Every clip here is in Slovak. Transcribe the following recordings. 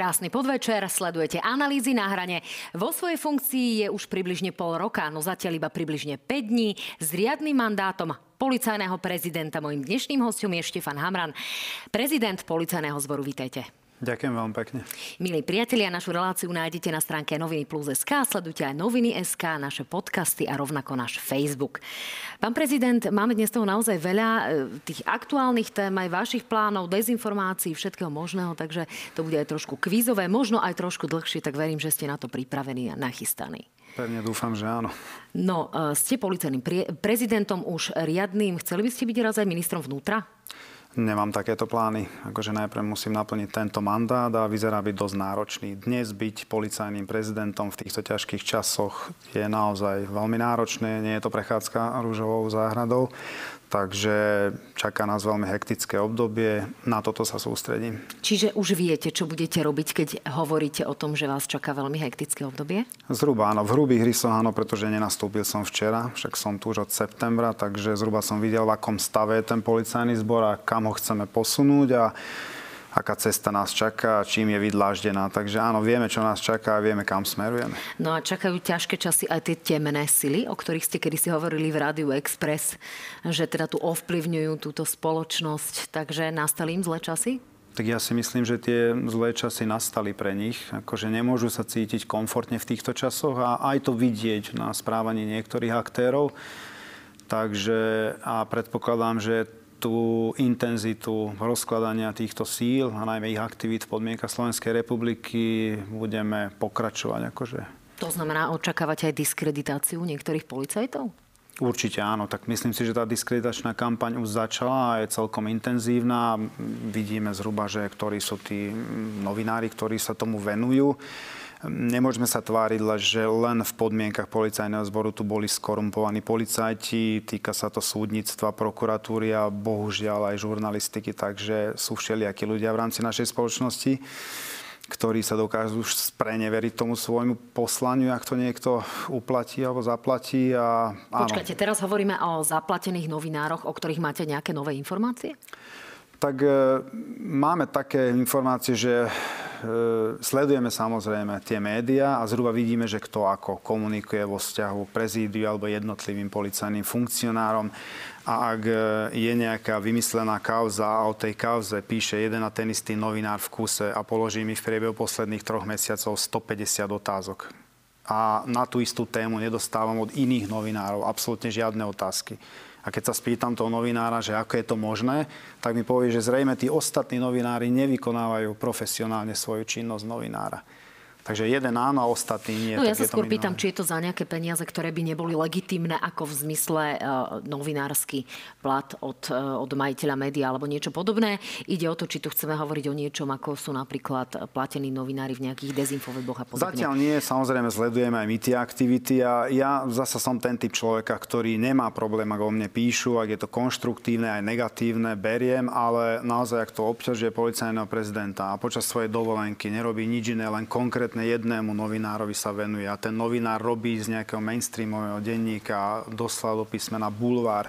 Krásny podvečer, sledujete analýzy na hrane. Vo svojej funkcii je už približne pol roka, no zatiaľ iba približne 5 dní s riadnym mandátom policajného prezidenta. Mojím dnešným hostom je Štefan Hamran, prezident policajného zboru. Vítejte. Ďakujem veľmi pekne. Milí priatelia, našu reláciu nájdete na stránke noviny plus SK, sledujte aj noviny SK, naše podcasty a rovnako náš Facebook. Pán prezident, máme dnes toho naozaj veľa e, tých aktuálnych tém, aj vašich plánov, dezinformácií, všetkého možného, takže to bude aj trošku kvízové, možno aj trošku dlhšie, tak verím, že ste na to pripravení a nachystaní. Pevne dúfam, že áno. No, e, ste policajným prezidentom už riadným. Chceli by ste byť raz aj ministrom vnútra? Nemám takéto plány. Akože najprv musím naplniť tento mandát a vyzerá byť dosť náročný. Dnes byť policajným prezidentom v týchto ťažkých časoch je naozaj veľmi náročné. Nie je to prechádzka rúžovou záhradou. Takže čaká nás veľmi hektické obdobie. Na toto sa sústredím. Čiže už viete, čo budete robiť, keď hovoríte o tom, že vás čaká veľmi hektické obdobie? Zhruba áno. V hrubých rysoch áno, pretože nenastúpil som včera. Však som tu už od septembra, takže zhruba som videl, v akom stave je ten policajný zbor a kam ho chceme posunúť. A aká cesta nás čaká, čím je vydláždená. Takže áno, vieme, čo nás čaká a vieme, kam smerujeme. No a čakajú ťažké časy aj tie temné sily, o ktorých ste kedysi hovorili v Rádiu Express, že teda tu ovplyvňujú túto spoločnosť. Takže nastali im zlé časy? Tak ja si myslím, že tie zlé časy nastali pre nich. Akože nemôžu sa cítiť komfortne v týchto časoch a aj to vidieť na správaní niektorých aktérov. Takže a predpokladám, že tú intenzitu rozkladania týchto síl a najmä ich aktivít v podmienkach Slovenskej republiky budeme pokračovať. Akože. To znamená, očakávate aj diskreditáciu niektorých policajtov? Určite áno, tak myslím si, že tá diskreditačná kampaň už začala a je celkom intenzívna. Vidíme zhruba, že ktorí sú tí novinári, ktorí sa tomu venujú. Nemôžeme sa tváriť, že len v podmienkach policajného zboru tu boli skorumpovaní policajti, týka sa to súdnictva, prokuratúry a bohužiaľ aj žurnalistiky, takže sú všelijakí ľudia v rámci našej spoločnosti ktorí sa dokážu už spreneveriť tomu svojmu poslaniu, ak to niekto uplatí alebo zaplatí. A. Počkajte, teraz hovoríme o zaplatených novinároch, o ktorých máte nejaké nové informácie? Tak e, máme také informácie, že E, sledujeme samozrejme tie médiá a zhruba vidíme, že kto ako komunikuje vo vzťahu prezídiu alebo jednotlivým policajným funkcionárom. A ak e, je nejaká vymyslená kauza a o tej kauze píše jeden a ten istý novinár v kuse a položí mi v priebehu posledných troch mesiacov 150 otázok. A na tú istú tému nedostávam od iných novinárov absolútne žiadne otázky. A keď sa spýtam toho novinára, že ako je to možné, tak mi povie, že zrejme tí ostatní novinári nevykonávajú profesionálne svoju činnosť novinára. Takže jeden áno a ostatný nie. No ja sa skôr pýtam, či je to za nejaké peniaze, ktoré by neboli legitimné ako v zmysle uh, novinársky plat od, uh, od majiteľa média alebo niečo podobné. Ide o to, či tu chceme hovoriť o niečom, ako sú napríklad platení novinári v nejakých dezinfoweboch a podobne. Zatiaľ nie, samozrejme sledujeme aj my tie aktivity a ja zasa som ten typ človeka, ktorý nemá problém, ak o mne píšu, ak je to konštruktívne aj negatívne, beriem, ale naozaj, ak to obťažuje policajného prezidenta a počas svojej dovolenky nerobí nič iné, len konkrétne konkrétne jednému novinárovi sa venuje a ten novinár robí z nejakého mainstreamového denníka doslova do písmena bulvár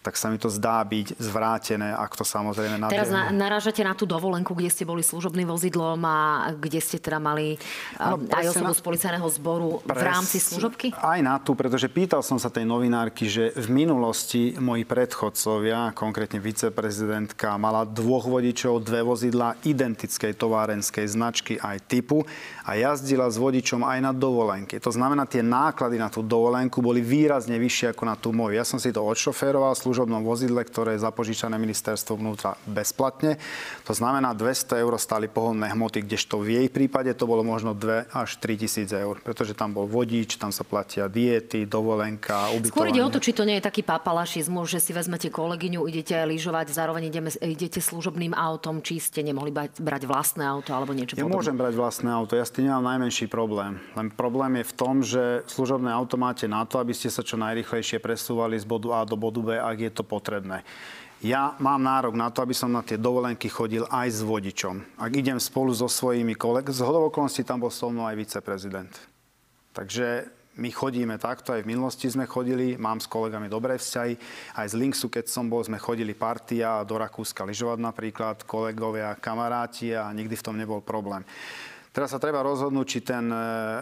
tak sa mi to zdá byť zvrátené, ak to samozrejme nabehne. Teraz na, narážate na tú dovolenku, kde ste boli služobným vozidlom a kde ste teda mali no, aj osobu na... z policajného zboru Pres... v rámci služobky? Aj na tú, pretože pýtal som sa tej novinárky, že v minulosti moji predchodcovia, konkrétne viceprezidentka, mala dvoch vodičov, dve vozidla identickej továrenskej značky aj typu a jazdila s vodičom aj na dovolenky. To znamená, tie náklady na tú dovolenku boli výrazne vyššie ako na tú moju. Ja som si to odšoféroval, služobnom vozidle, ktoré je zapožičané ministerstvo vnútra bezplatne. To znamená, 200 eur stali pohodné hmoty, kdežto v jej prípade to bolo možno 2 až 3 tisíc eur, pretože tam bol vodič, tam sa platia diety, dovolenka, ubytovanie. Skôr ide o to, či to nie je taký papalašizmus, že si vezmete kolegyňu, idete lyžovať, zároveň ideme, idete služobným autom, či ste nemohli brať vlastné auto alebo niečo ja podobné. môžem brať vlastné auto, ja s tým nemám najmenší problém. Len problém je v tom, že služobné auto máte na to, aby ste sa čo najrychlejšie presúvali z bodu A do bodu B, ak je to potrebné. Ja mám nárok na to, aby som na tie dovolenky chodil aj s vodičom. Ak idem spolu so svojimi kolegami, z hodovokolností tam bol so mnou aj viceprezident. Takže my chodíme takto, aj v minulosti sme chodili, mám s kolegami dobré vzťahy, aj z Linksu, keď som bol, sme chodili partia do Rakúska lyžovať napríklad, kolegovia, kamaráti a nikdy v tom nebol problém. Teraz sa treba rozhodnúť, či ten e,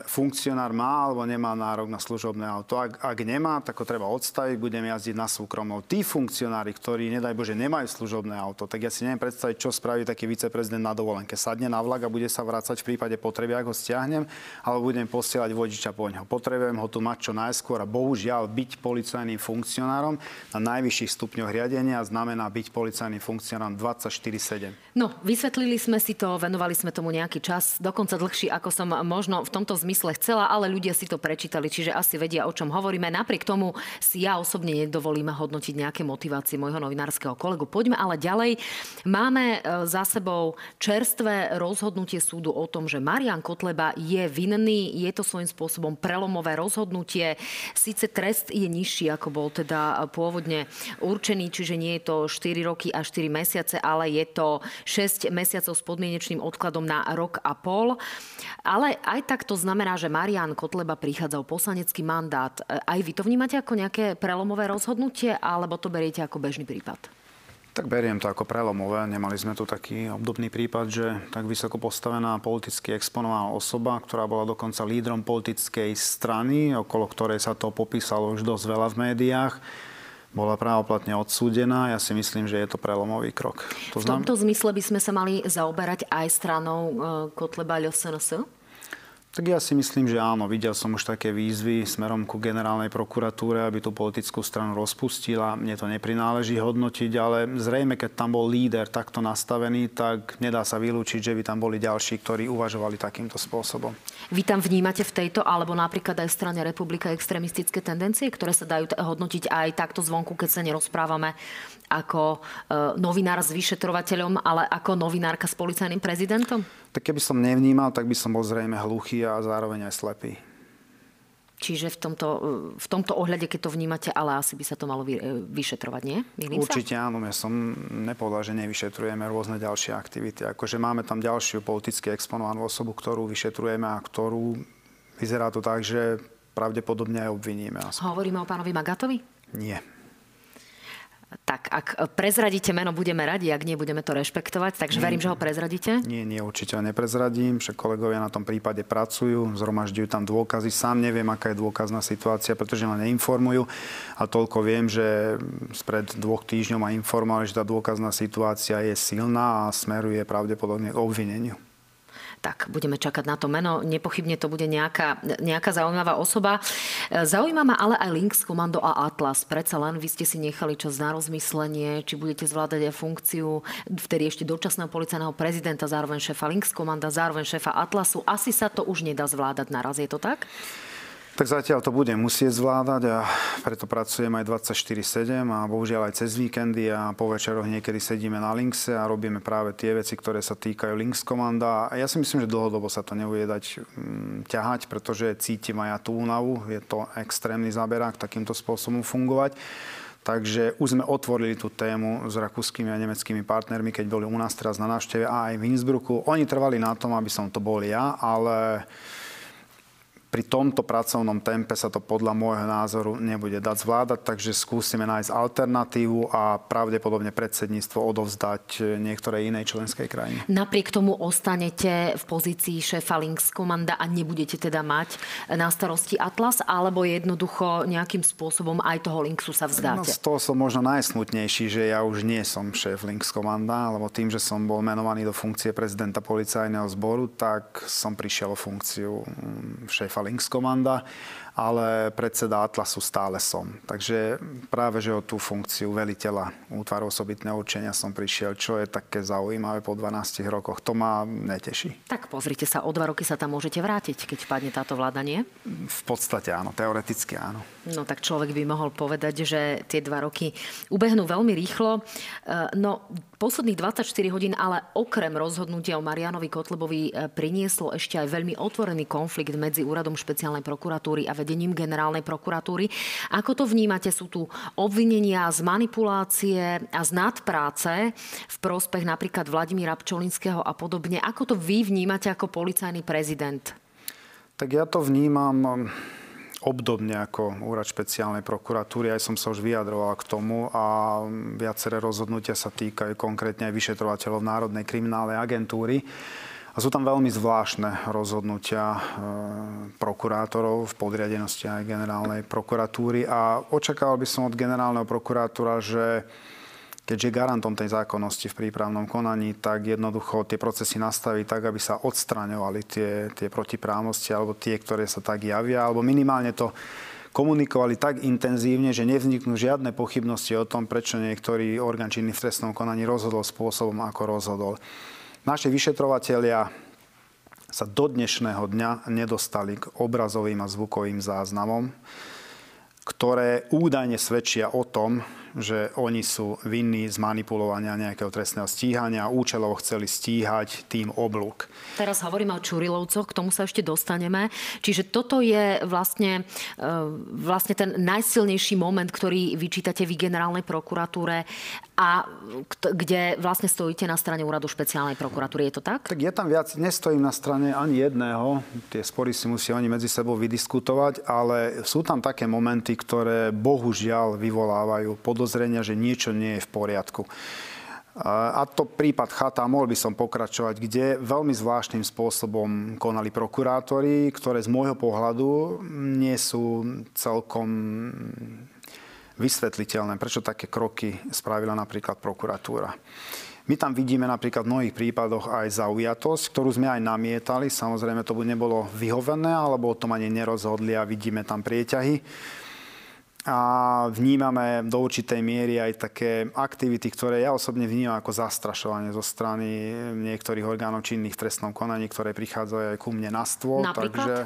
funkcionár má alebo nemá nárok na služobné auto. Ak, ak nemá, tak ho treba odstaviť, budem jazdiť na súkromnou. Tí funkcionári, ktorí, nedaj Bože, nemajú služobné auto, tak ja si neviem predstaviť, čo spraví taký viceprezident na dovolenke. Sadne na vlak a bude sa vrácať v prípade potreby, ak ho stiahnem, alebo budem posielať vodiča po neho. Potrebujem ho tu mať čo najskôr a bohužiaľ byť policajným funkcionárom na najvyšších stupňoch riadenia znamená byť policajným funkcionárom 24-7. No, vysvetlili sme si to, venovali sme tomu nejaký čas. Do dokonca dlhší, ako som možno v tomto zmysle chcela, ale ľudia si to prečítali, čiže asi vedia, o čom hovoríme. Napriek tomu si ja osobne nedovolím hodnotiť nejaké motivácie môjho novinárskeho kolegu. Poďme ale ďalej. Máme e, za sebou čerstvé rozhodnutie súdu o tom, že Marian Kotleba je vinný. Je to svojím spôsobom prelomové rozhodnutie. Sice trest je nižší, ako bol teda pôvodne určený, čiže nie je to 4 roky a 4 mesiace, ale je to 6 mesiacov s podmienečným odkladom na rok a pol bol. Ale aj tak to znamená, že Marian Kotleba prichádza o poslanecký mandát. Aj vy to vnímate ako nejaké prelomové rozhodnutie, alebo to beriete ako bežný prípad? Tak beriem to ako prelomové. Nemali sme tu taký obdobný prípad, že tak vysoko postavená politicky exponovaná osoba, ktorá bola dokonca lídrom politickej strany, okolo ktorej sa to popísalo už dosť veľa v médiách, bola právoplatne odsúdená. Ja si myslím, že je to prelomový krok. To v tomto znam... zmysle by sme sa mali zaoberať aj stranou e, Kotleba LSNS? Tak ja si myslím, že áno. Videl som už také výzvy smerom ku generálnej prokuratúre, aby tú politickú stranu rozpustila. Mne to neprináleží hodnotiť, ale zrejme, keď tam bol líder takto nastavený, tak nedá sa vylúčiť, že by tam boli ďalší, ktorí uvažovali takýmto spôsobom. Vy tam vnímate v tejto, alebo napríklad aj v strane republika extrémistické tendencie, ktoré sa dajú hodnotiť aj takto zvonku, keď sa nerozprávame ako e, novinár s vyšetrovateľom, ale ako novinárka s policajným prezidentom? Tak keby som nevnímal, tak by som bol zrejme hluchý a zároveň aj slepý. Čiže v tomto, v tomto ohľade, keď to vnímate, ale asi by sa to malo vy, e, vyšetrovať, nie? Milím Určite sa? áno. Ja som nepovedal, že nevyšetrujeme rôzne ďalšie aktivity. Akože máme tam ďalšiu politicky exponovanú osobu, ktorú vyšetrujeme a ktorú vyzerá to tak, že pravdepodobne aj obviníme. Hovoríme o pánovi Magatovi? Nie. Tak ak prezradíte meno, budeme radi, ak nie, budeme to rešpektovať. Takže verím, že ho prezradíte. Nie, nie, určite ho neprezradím. Však kolegovia na tom prípade pracujú, zhromažďujú tam dôkazy. Sám neviem, aká je dôkazná situácia, pretože ma neinformujú. A toľko viem, že spred dvoch týždňov ma informovali, že tá dôkazná situácia je silná a smeruje pravdepodobne k obvineniu tak budeme čakať na to meno. Nepochybne to bude nejaká, nejaká zaujímavá osoba. Zaujíma ma ale aj Lynx, Komando a Atlas. Predsa len vy ste si nechali čas na rozmyslenie, či budete zvládať aj funkciu vtedy ešte dočasného policajného prezidenta, zároveň šéfa Lynx Komanda, zároveň šéfa Atlasu. Asi sa to už nedá zvládať naraz, je to tak? Tak zatiaľ to budem musieť zvládať a preto pracujem aj 24-7 a bohužiaľ aj cez víkendy a po večeroch niekedy sedíme na Linkse a robíme práve tie veci, ktoré sa týkajú Links komanda. A ja si myslím, že dlhodobo sa to nebude dať mm, ťahať, pretože cítim aj ja tú únavu. Je to extrémny záberák takýmto spôsobom fungovať. Takže už sme otvorili tú tému s rakúskymi a nemeckými partnermi, keď boli u nás teraz na návšteve a aj v Innsbrucku. Oni trvali na tom, aby som to bol ja, ale pri tomto pracovnom tempe sa to podľa môjho názoru nebude dať zvládať, takže skúsime nájsť alternatívu a pravdepodobne predsedníctvo odovzdať niektorej inej členskej krajine. Napriek tomu ostanete v pozícii šéfa Links komanda a nebudete teda mať na starosti Atlas, alebo jednoducho nejakým spôsobom aj toho Linksu sa vzdáte? No, z toho som možno najsmutnejší, že ja už nie som šéf Links komanda, lebo tým, že som bol menovaný do funkcie prezidenta policajného zboru, tak som prišiel o funkciu mm, šéfa šéfa Links komanda, ale predseda Atlasu stále som. Takže práve, že o tú funkciu veliteľa útvaru osobitného určenia som prišiel, čo je také zaujímavé po 12 rokoch. To ma neteší. Tak pozrite sa, o dva roky sa tam môžete vrátiť, keď padne táto vláda, nie? V podstate áno, teoreticky áno. No tak človek by mohol povedať, že tie dva roky ubehnú veľmi rýchlo. E, no posledných 24 hodín ale okrem rozhodnutia o Marianovi Kotlebovi e, prinieslo ešte aj veľmi otvorený konflikt medzi úradom špeciálnej prokuratúry a vedením generálnej prokuratúry. Ako to vnímate? Sú tu obvinenia z manipulácie a z nadpráce v prospech napríklad Vladimíra Pčolinského a podobne. Ako to vy vnímate ako policajný prezident? Tak ja to vnímam obdobne ako úrad špeciálnej prokuratúry. Aj som sa už vyjadroval k tomu a viaceré rozhodnutia sa týkajú konkrétne aj vyšetrovateľov Národnej kriminálnej agentúry. A sú tam veľmi zvláštne rozhodnutia e, prokurátorov v podriadenosti aj generálnej prokuratúry a očakával by som od generálneho prokurátora, že keďže je garantom tej zákonnosti v prípravnom konaní, tak jednoducho tie procesy nastaví tak, aby sa odstraňovali tie, tie protiprávnosti alebo tie, ktoré sa tak javia, alebo minimálne to komunikovali tak intenzívne, že nevzniknú žiadne pochybnosti o tom, prečo niektorý orgán činný v trestnom konaní rozhodol spôsobom, ako rozhodol. Naši vyšetrovatelia sa do dnešného dňa nedostali k obrazovým a zvukovým záznamom, ktoré údajne svedčia o tom, že oni sú vinní z manipulovania nejakého trestného stíhania a účelovo chceli stíhať tým oblúk. Teraz hovoríme o Čurilovcoch, k tomu sa ešte dostaneme. Čiže toto je vlastne, e, vlastne ten najsilnejší moment, ktorý vyčítate vy generálnej prokuratúre a kde vlastne stojíte na strane úradu špeciálnej prokuratúry. Je to tak? Tak ja tam viac nestojím na strane ani jedného. Tie spory si musia oni medzi sebou vydiskutovať, ale sú tam také momenty, ktoré bohužiaľ vyvolávajú podozrenia, že niečo nie je v poriadku. A to prípad chata, mohol by som pokračovať, kde veľmi zvláštnym spôsobom konali prokurátori, ktoré z môjho pohľadu nie sú celkom vysvetliteľné, prečo také kroky spravila napríklad prokuratúra. My tam vidíme napríklad v mnohých prípadoch aj zaujatosť, ktorú sme aj namietali. Samozrejme, to by nebolo vyhovené, alebo o tom ani nerozhodli a vidíme tam prieťahy a vnímame do určitej miery aj také aktivity, ktoré ja osobne vnímam ako zastrašovanie zo strany niektorých orgánov činných v trestnom konaní, ktoré prichádzajú aj ku mne na stôl. Napríklad? Takže,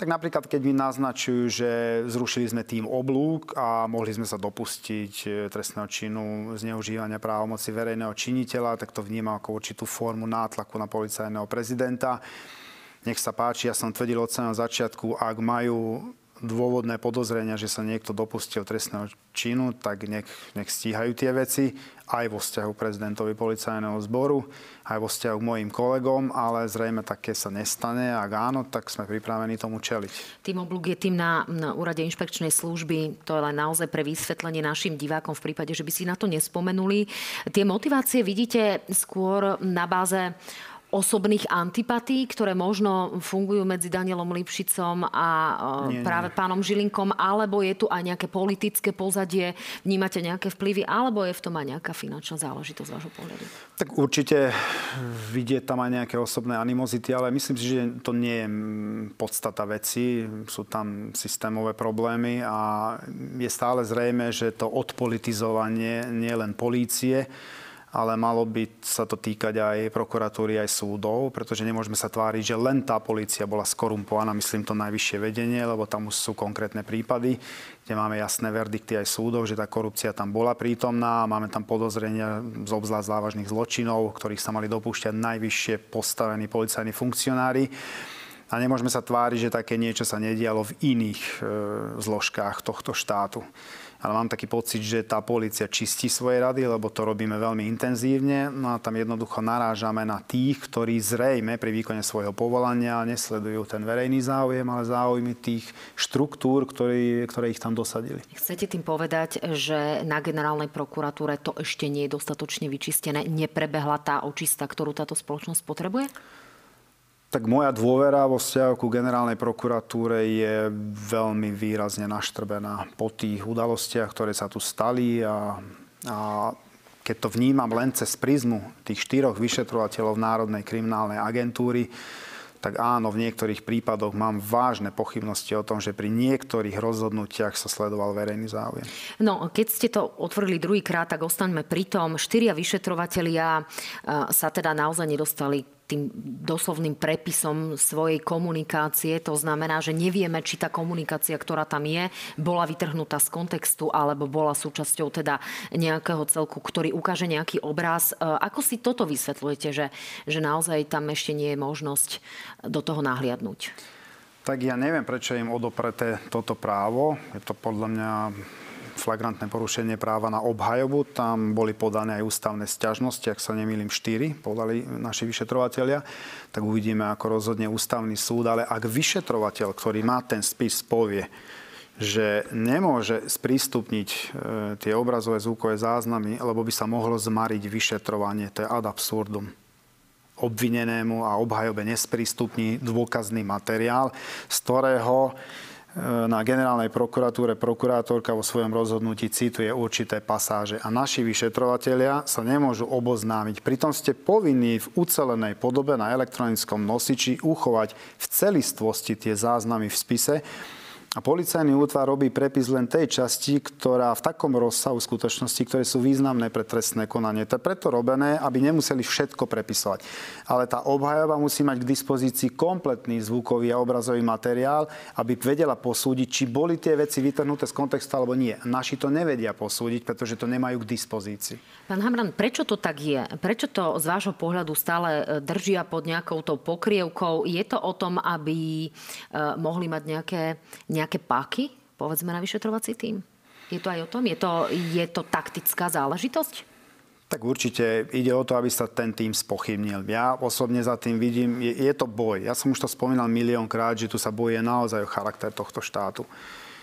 tak napríklad, keď mi naznačujú, že zrušili sme tým oblúk a mohli sme sa dopustiť e, trestného činu zneužívania právomoci verejného činiteľa, tak to vnímam ako určitú formu nátlaku na policajného prezidenta. Nech sa páči, ja som tvrdil od samého začiatku, ak majú dôvodné podozrenia, že sa niekto dopustil trestného činu, tak nech, nech stíhajú tie veci aj vo vzťahu prezidentovi policajného zboru, aj vo vzťahu k mojim kolegom, ale zrejme také sa nestane. Ak áno, tak sme pripravení tomu čeliť. Tým oblúk je tým na, na úrade inšpekčnej služby. To je len naozaj pre vysvetlenie našim divákom v prípade, že by si na to nespomenuli. Tie motivácie vidíte skôr na báze osobných antipatí, ktoré možno fungujú medzi Danielom Lipšicom a nie, práve nie. pánom Žilinkom, alebo je tu aj nejaké politické pozadie, vnímate nejaké vplyvy, alebo je v tom aj nejaká finančná záležitosť z vášho pohľadu? Tak určite vidieť tam aj nejaké osobné animozity, ale myslím si, že to nie je podstata veci. Sú tam systémové problémy a je stále zrejme, že to odpolitizovanie nie len polície, ale malo by sa to týkať aj prokuratúry, aj súdov, pretože nemôžeme sa tváriť, že len tá policia bola skorumpovaná, myslím to najvyššie vedenie, lebo tam už sú konkrétne prípady, kde máme jasné verdikty aj súdov, že tá korupcia tam bola prítomná, máme tam podozrenia z obzvlášť závažných zločinov, ktorých sa mali dopúšťať najvyššie postavení policajní funkcionári. A nemôžeme sa tváriť, že také niečo sa nedialo v iných e, zložkách tohto štátu ale mám taký pocit, že tá policia čistí svoje rady, lebo to robíme veľmi intenzívne. No a tam jednoducho narážame na tých, ktorí zrejme pri výkone svojho povolania nesledujú ten verejný záujem, ale záujmy tých štruktúr, ktorý, ktoré ich tam dosadili. Chcete tým povedať, že na generálnej prokuratúre to ešte nie je dostatočne vyčistené? Neprebehla tá očista, ktorú táto spoločnosť potrebuje? Tak moja dôvera vo vzťahu ku generálnej prokuratúre je veľmi výrazne naštrbená po tých udalostiach, ktoré sa tu stali a, a keď to vnímam len cez prizmu tých štyroch vyšetrovateľov Národnej kriminálnej agentúry, tak áno, v niektorých prípadoch mám vážne pochybnosti o tom, že pri niektorých rozhodnutiach sa sledoval verejný záujem. No, keď ste to otvorili druhýkrát, tak ostaňme pri tom. Štyria vyšetrovatelia sa teda naozaj nedostali tým doslovným prepisom svojej komunikácie. To znamená, že nevieme, či tá komunikácia, ktorá tam je, bola vytrhnutá z kontextu alebo bola súčasťou teda nejakého celku, ktorý ukáže nejaký obraz. E, ako si toto vysvetľujete, že, že naozaj tam ešte nie je možnosť do toho nahliadnúť? Tak ja neviem, prečo im odopreté toto právo. Je to podľa mňa flagrantné porušenie práva na obhajobu. Tam boli podané aj ústavné sťažnosti, ak sa nemýlim, štyri podali naši vyšetrovateľia. Tak uvidíme, ako rozhodne ústavný súd. Ale ak vyšetrovateľ, ktorý má ten spis, povie, že nemôže sprístupniť e, tie obrazové zvukové záznamy, lebo by sa mohlo zmariť vyšetrovanie. To je ad absurdum obvinenému a obhajobe nesprístupní dôkazný materiál, z ktorého na generálnej prokuratúre prokurátorka vo svojom rozhodnutí cituje určité pasáže a naši vyšetrovatelia sa nemôžu oboznámiť. Pritom ste povinní v ucelenej podobe na elektronickom nosiči uchovať v celistvosti tie záznamy v spise, a policajný útvar robí prepis len tej časti, ktorá v takom rozsahu skutočnosti, ktoré sú významné pre trestné konanie. To je preto robené, aby nemuseli všetko prepisovať. Ale tá obhajoba musí mať k dispozícii kompletný zvukový a obrazový materiál, aby vedela posúdiť, či boli tie veci vytrhnuté z kontextu alebo nie. Naši to nevedia posúdiť, pretože to nemajú k dispozícii. Pán Hamran, prečo to tak je? Prečo to z vášho pohľadu stále e, držia pod nejakou tou pokrievkou? Je to o tom, aby e, mohli mať nejaké nejaké páky, povedzme, na vyšetrovací tým? Je to aj o tom? Je to, je to taktická záležitosť? Tak určite ide o to, aby sa ten tým spochybnil. Ja osobne za tým vidím, je, je to boj. Ja som už to spomínal miliónkrát, že tu sa boje naozaj o charakter tohto štátu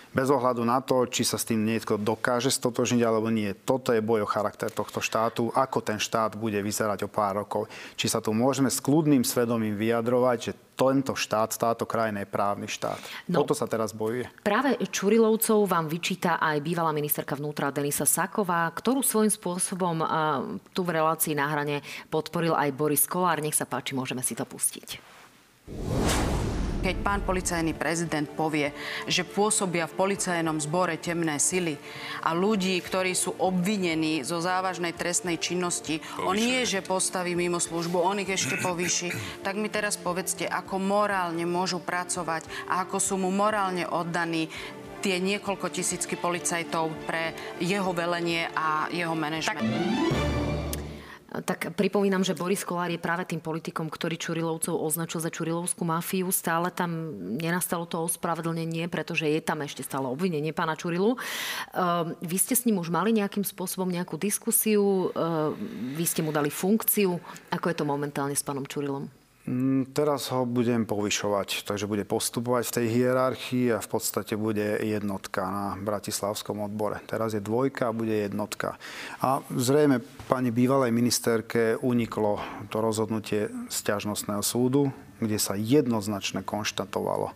bez ohľadu na to, či sa s tým niekto dokáže stotožniť alebo nie. Toto je boj o charakter tohto štátu, ako ten štát bude vyzerať o pár rokov. Či sa tu môžeme s kľudným svedomím vyjadrovať, že tento štát, táto krajina je právny štát. No, Toto sa teraz bojuje. Práve Čurilovcov vám vyčíta aj bývalá ministerka vnútra Denisa Saková, ktorú svojím spôsobom tu v relácii na hrane podporil aj Boris Kolár. Nech sa páči, môžeme si to pustiť. Keď pán policajný prezident povie, že pôsobia v policajnom zbore temné sily a ľudí, ktorí sú obvinení zo závažnej trestnej činnosti, Povýšené. on nie, že postaví mimo službu, on ich ešte povýši, tak mi teraz povedzte, ako morálne môžu pracovať a ako sú mu morálne oddaní tie niekoľko tisícky policajtov pre jeho velenie a jeho manažment. Tak... Tak pripomínam, že Boris Kolár je práve tým politikom, ktorý Čurilovcov označil za Čurilovskú mafiu. Stále tam nenastalo to ospravedlnenie, pretože je tam ešte stále obvinenie pána Čurilu. Ehm, vy ste s ním už mali nejakým spôsobom nejakú diskusiu, ehm, vy ste mu dali funkciu. Ako je to momentálne s pánom Čurilom? Mm, teraz ho budem povyšovať, takže bude postupovať v tej hierarchii a v podstate bude jednotka na Bratislavskom odbore. Teraz je dvojka a bude jednotka. A zrejme pani bývalej ministerke uniklo to rozhodnutie sťažnostného súdu, kde sa jednoznačne konštatovalo,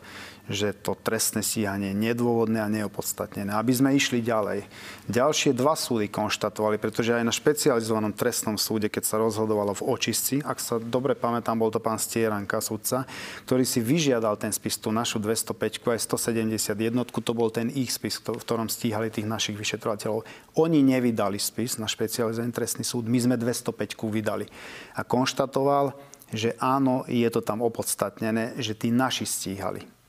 že to trestné stíhanie je nedôvodné a neopodstatnené. Aby sme išli ďalej. Ďalšie dva súdy konštatovali, pretože aj na špecializovanom trestnom súde, keď sa rozhodovalo v očistci, ak sa dobre pamätám, bol to pán Stieranka, sudca, ktorý si vyžiadal ten spis, tú našu 205 aj 171, to bol ten ich spis, v ktorom stíhali tých našich vyšetrovateľov. Oni nevydali spis na špecializovaný trestný súd, my sme 205 vydali. A konštatoval, že áno, je to tam opodstatnené, že tí naši stíhali.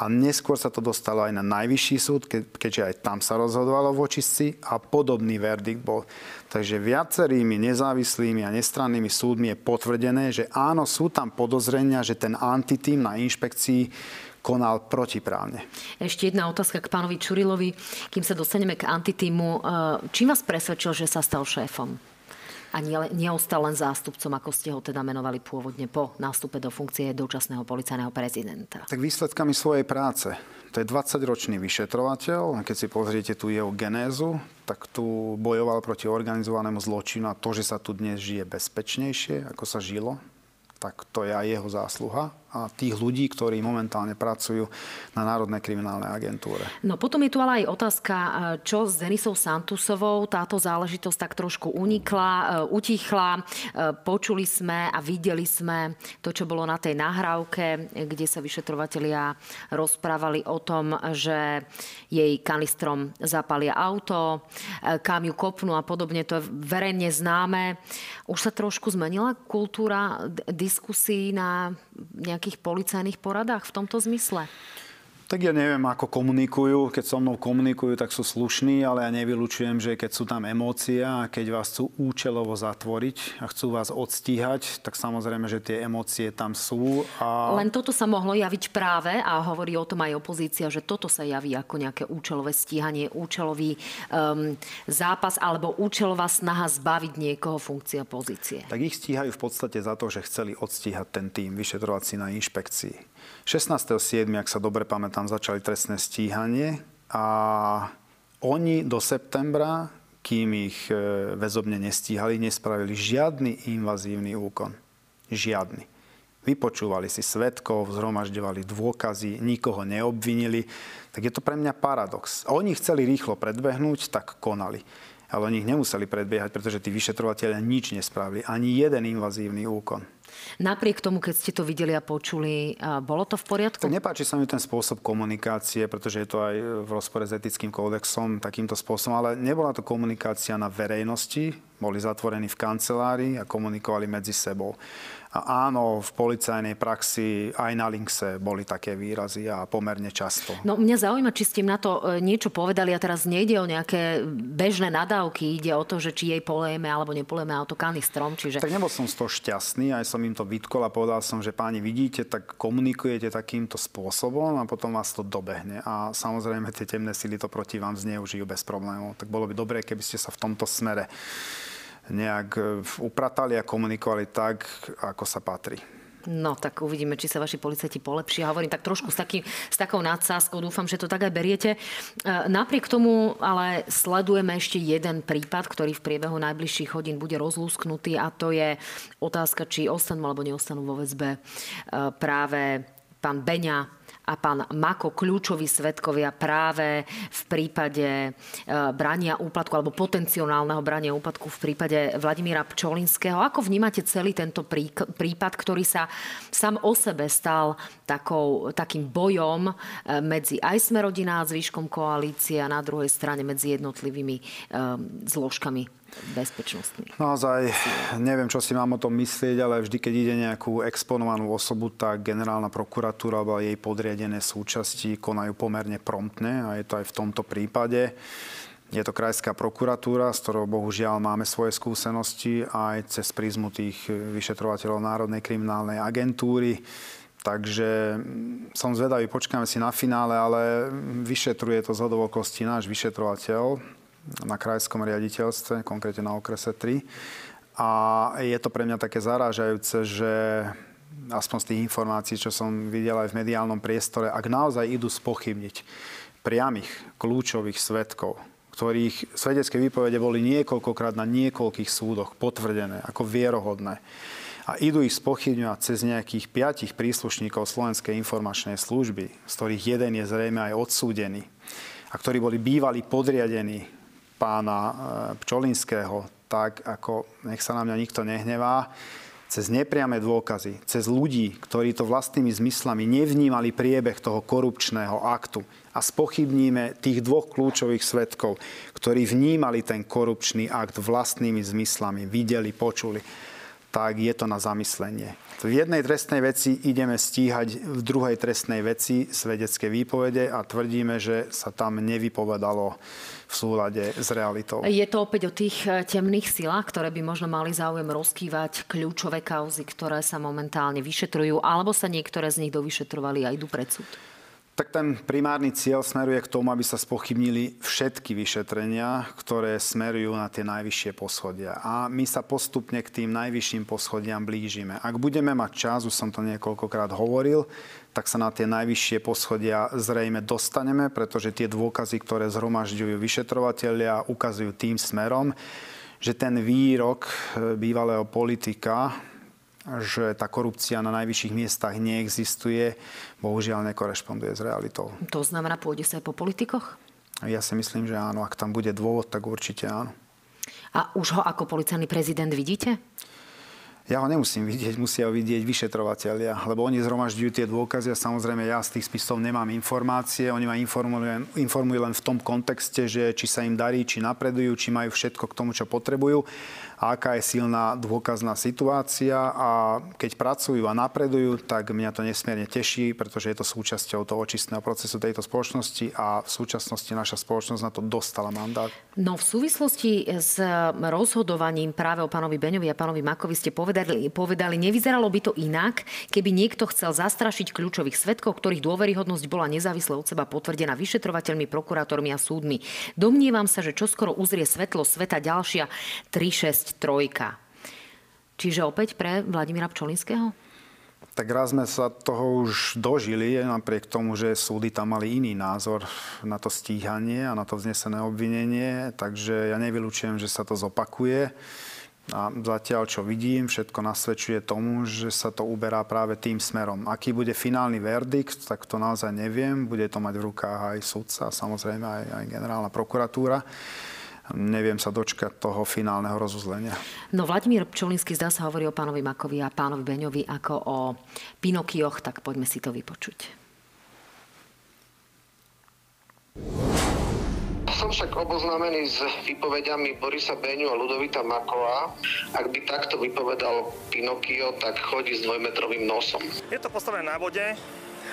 A neskôr sa to dostalo aj na najvyšší súd, keďže aj tam sa rozhodovalo v očistci a podobný verdikt bol. Takže viacerými nezávislými a nestrannými súdmi je potvrdené, že áno, sú tam podozrenia, že ten antitým na inšpekcii konal protiprávne. Ešte jedna otázka k pánovi Čurilovi. Kým sa dostaneme k antitýmu, čím vás presvedčil, že sa stal šéfom? A neostal len zástupcom, ako ste ho teda menovali pôvodne po nástupe do funkcie dočasného policajného prezidenta. Tak výsledkami svojej práce. To je 20-ročný vyšetrovateľ keď si pozriete tú jeho genézu, tak tu bojoval proti organizovanému zločinu a to, že sa tu dnes žije bezpečnejšie, ako sa žilo, tak to je aj jeho zásluha a tých ľudí, ktorí momentálne pracujú na Národnej kriminálnej agentúre. No potom je tu ale aj otázka, e, čo s Denisou Santusovou. Táto záležitosť tak trošku unikla, e, utichla. E, počuli sme a videli sme to, čo bolo na tej nahrávke, kde sa vyšetrovatelia rozprávali o tom, že jej kanistrom zapalia auto, kam ju kopnú a podobne. To je verejne známe. Už sa trošku zmenila kultúra diskusí na nejakých policajných poradách v tomto zmysle? Tak ja neviem, ako komunikujú. Keď so mnou komunikujú, tak sú slušní, ale ja nevylučujem, že keď sú tam emócie a keď vás chcú účelovo zatvoriť a chcú vás odstíhať, tak samozrejme, že tie emócie tam sú. A... Len toto sa mohlo javiť práve a hovorí o tom aj opozícia, že toto sa javí ako nejaké účelové stíhanie, účelový um, zápas alebo účelová snaha zbaviť niekoho funkcia pozície. Tak ich stíhajú v podstate za to, že chceli odstíhať ten tým vyšetrovací na inšpekcii. 16.7., ak sa dobre pamätám, začali trestné stíhanie a oni do septembra, kým ich e, väzobne nestíhali, nespravili žiadny invazívny úkon. Žiadny. Vypočúvali si svetkov, zhromažďovali dôkazy, nikoho neobvinili. Tak je to pre mňa paradox. Oni chceli rýchlo predbehnúť, tak konali. Ale oni ich nemuseli predbiehať, pretože tí vyšetrovateľia nič nespravili. Ani jeden invazívny úkon. Napriek tomu, keď ste to videli a počuli, bolo to v poriadku? Nepáči sa mi ten spôsob komunikácie, pretože je to aj v rozpore s etickým kódexom takýmto spôsobom, ale nebola to komunikácia na verejnosti, boli zatvorení v kancelárii a komunikovali medzi sebou. A áno, v policajnej praxi aj na Linkse boli také výrazy a pomerne často. No mňa zaujíma, či ste im na to e, niečo povedali a teraz nejde o nejaké bežné nadávky, ide o to, že či jej polejeme alebo nepolejeme auto kanistrom. Čiže... Tak nebol som z toho šťastný, aj som im to vytkol a povedal som, že páni vidíte, tak komunikujete takýmto spôsobom a potom vás to dobehne. A samozrejme tie temné sily to proti vám zneužijú bez problémov. Tak bolo by dobré, keby ste sa v tomto smere nejak e, upratali a komunikovali tak, ako sa patrí. No, tak uvidíme, či sa vaši policajti polepšia. Hovorím tak trošku s, taký, s takou nadsázkou. Dúfam, že to tak aj beriete. E, napriek tomu ale sledujeme ešte jeden prípad, ktorý v priebehu najbližších hodín bude rozlúsknutý a to je otázka, či ostanú alebo neostanú vo väzbe e, práve pán Beňa a pán Mako kľúčoví svetkovia práve v prípade e, brania úplatku alebo potenciálneho brania úplatku v prípade Vladimíra Pčolinského. Ako vnímate celý tento prípad, ktorý sa sám o sebe stal takou, takým bojom e, medzi aj Smerodina a zvyškom koalície a na druhej strane medzi jednotlivými um, zložkami bezpečnostných. Naozaj neviem, čo si mám o tom myslieť, ale vždy, keď ide nejakú exponovanú osobu, tak generálna prokuratúra alebo jej podriadené súčasti konajú pomerne promptne a je to aj v tomto prípade. Je to krajská prokuratúra, s ktorou bohužiaľ máme svoje skúsenosti aj cez prízmu tých vyšetrovateľov Národnej kriminálnej agentúry. Takže som zvedavý, počkáme si na finále, ale vyšetruje to z náš vyšetrovateľ, na krajskom riaditeľstve, konkrétne na okrese 3. A je to pre mňa také zarážajúce, že aspoň z tých informácií, čo som videl aj v mediálnom priestore, ak naozaj idú spochybniť priamých kľúčových svetkov, ktorých svedecké výpovede boli niekoľkokrát na niekoľkých súdoch potvrdené ako vierohodné, a idú ich spochybňovať cez nejakých piatich príslušníkov Slovenskej informačnej služby, z ktorých jeden je zrejme aj odsúdený a ktorí boli bývali podriadení pána e, Pčolinského, tak ako nech sa na mňa nikto nehnevá, cez nepriame dôkazy, cez ľudí, ktorí to vlastnými zmyslami nevnímali priebeh toho korupčného aktu. A spochybníme tých dvoch kľúčových svetkov, ktorí vnímali ten korupčný akt vlastnými zmyslami, videli, počuli, tak je to na zamyslenie. V jednej trestnej veci ideme stíhať v druhej trestnej veci svedecké výpovede a tvrdíme, že sa tam nevypovedalo v súlade s realitou. Je to opäť o tých eh, temných silách, ktoré by možno mali záujem rozkývať kľúčové kauzy, ktoré sa momentálne vyšetrujú, alebo sa niektoré z nich dovyšetrovali a idú pred súd? Tak ten primárny cieľ smeruje k tomu, aby sa spochybnili všetky vyšetrenia, ktoré smerujú na tie najvyššie poschodia. A my sa postupne k tým najvyšším poschodiam blížime. Ak budeme mať čas, už som to niekoľkokrát hovoril, tak sa na tie najvyššie poschodia zrejme dostaneme, pretože tie dôkazy, ktoré zhromažďujú vyšetrovateľia, ukazujú tým smerom, že ten výrok e, bývalého politika, že tá korupcia na najvyšších miestach neexistuje, bohužiaľ nekorešponduje s realitou. To znamená, pôjde sa aj po politikoch? Ja si myslím, že áno. Ak tam bude dôvod, tak určite áno. A už ho ako policajný prezident vidíte? Ja ho nemusím vidieť, musia ho vidieť vyšetrovateľia, lebo oni zhromažďujú tie dôkazy a samozrejme ja z tých spisov nemám informácie. Oni ma informujú, informujú len v tom kontexte, že či sa im darí, či napredujú, či majú všetko k tomu, čo potrebujú a aká je silná dôkazná situácia a keď pracujú a napredujú, tak mňa to nesmierne teší, pretože je to súčasťou toho očistného procesu tejto spoločnosti a v súčasnosti naša spoločnosť na to dostala mandát. No v súvislosti s rozhodovaním práve o pánovi Beňovi a pánovi Makovi ste povedali, povedali, nevyzeralo by to inak, keby niekto chcel zastrašiť kľúčových svetkov, ktorých dôveryhodnosť bola nezávisle od seba potvrdená vyšetrovateľmi, prokurátormi a súdmi. Domnievam sa, že čoskoro uzrie svetlo sveta ďalšia 3 trojka. Čiže opäť pre Vladimíra Pčolinského? Tak raz sme sa toho už dožili, napriek tomu, že súdy tam mali iný názor na to stíhanie a na to vznesené obvinenie, takže ja nevylučujem, že sa to zopakuje. A zatiaľ, čo vidím, všetko nasvedčuje tomu, že sa to uberá práve tým smerom. Aký bude finálny verdikt, tak to naozaj neviem. Bude to mať v rukách aj sudca, samozrejme aj, aj generálna prokuratúra neviem sa dočkať toho finálneho rozuzlenia. No Vladimír Pčolinský zdá sa hovorí o pánovi Makovi a pánovi Beňovi ako o Pinokioch, tak poďme si to vypočuť. Som však oboznámený s výpovediami Borisa Beňu a Ludovita Makova. Ak by takto vypovedal Pinokio, tak chodí s dvojmetrovým nosom. Je to postavené na vode,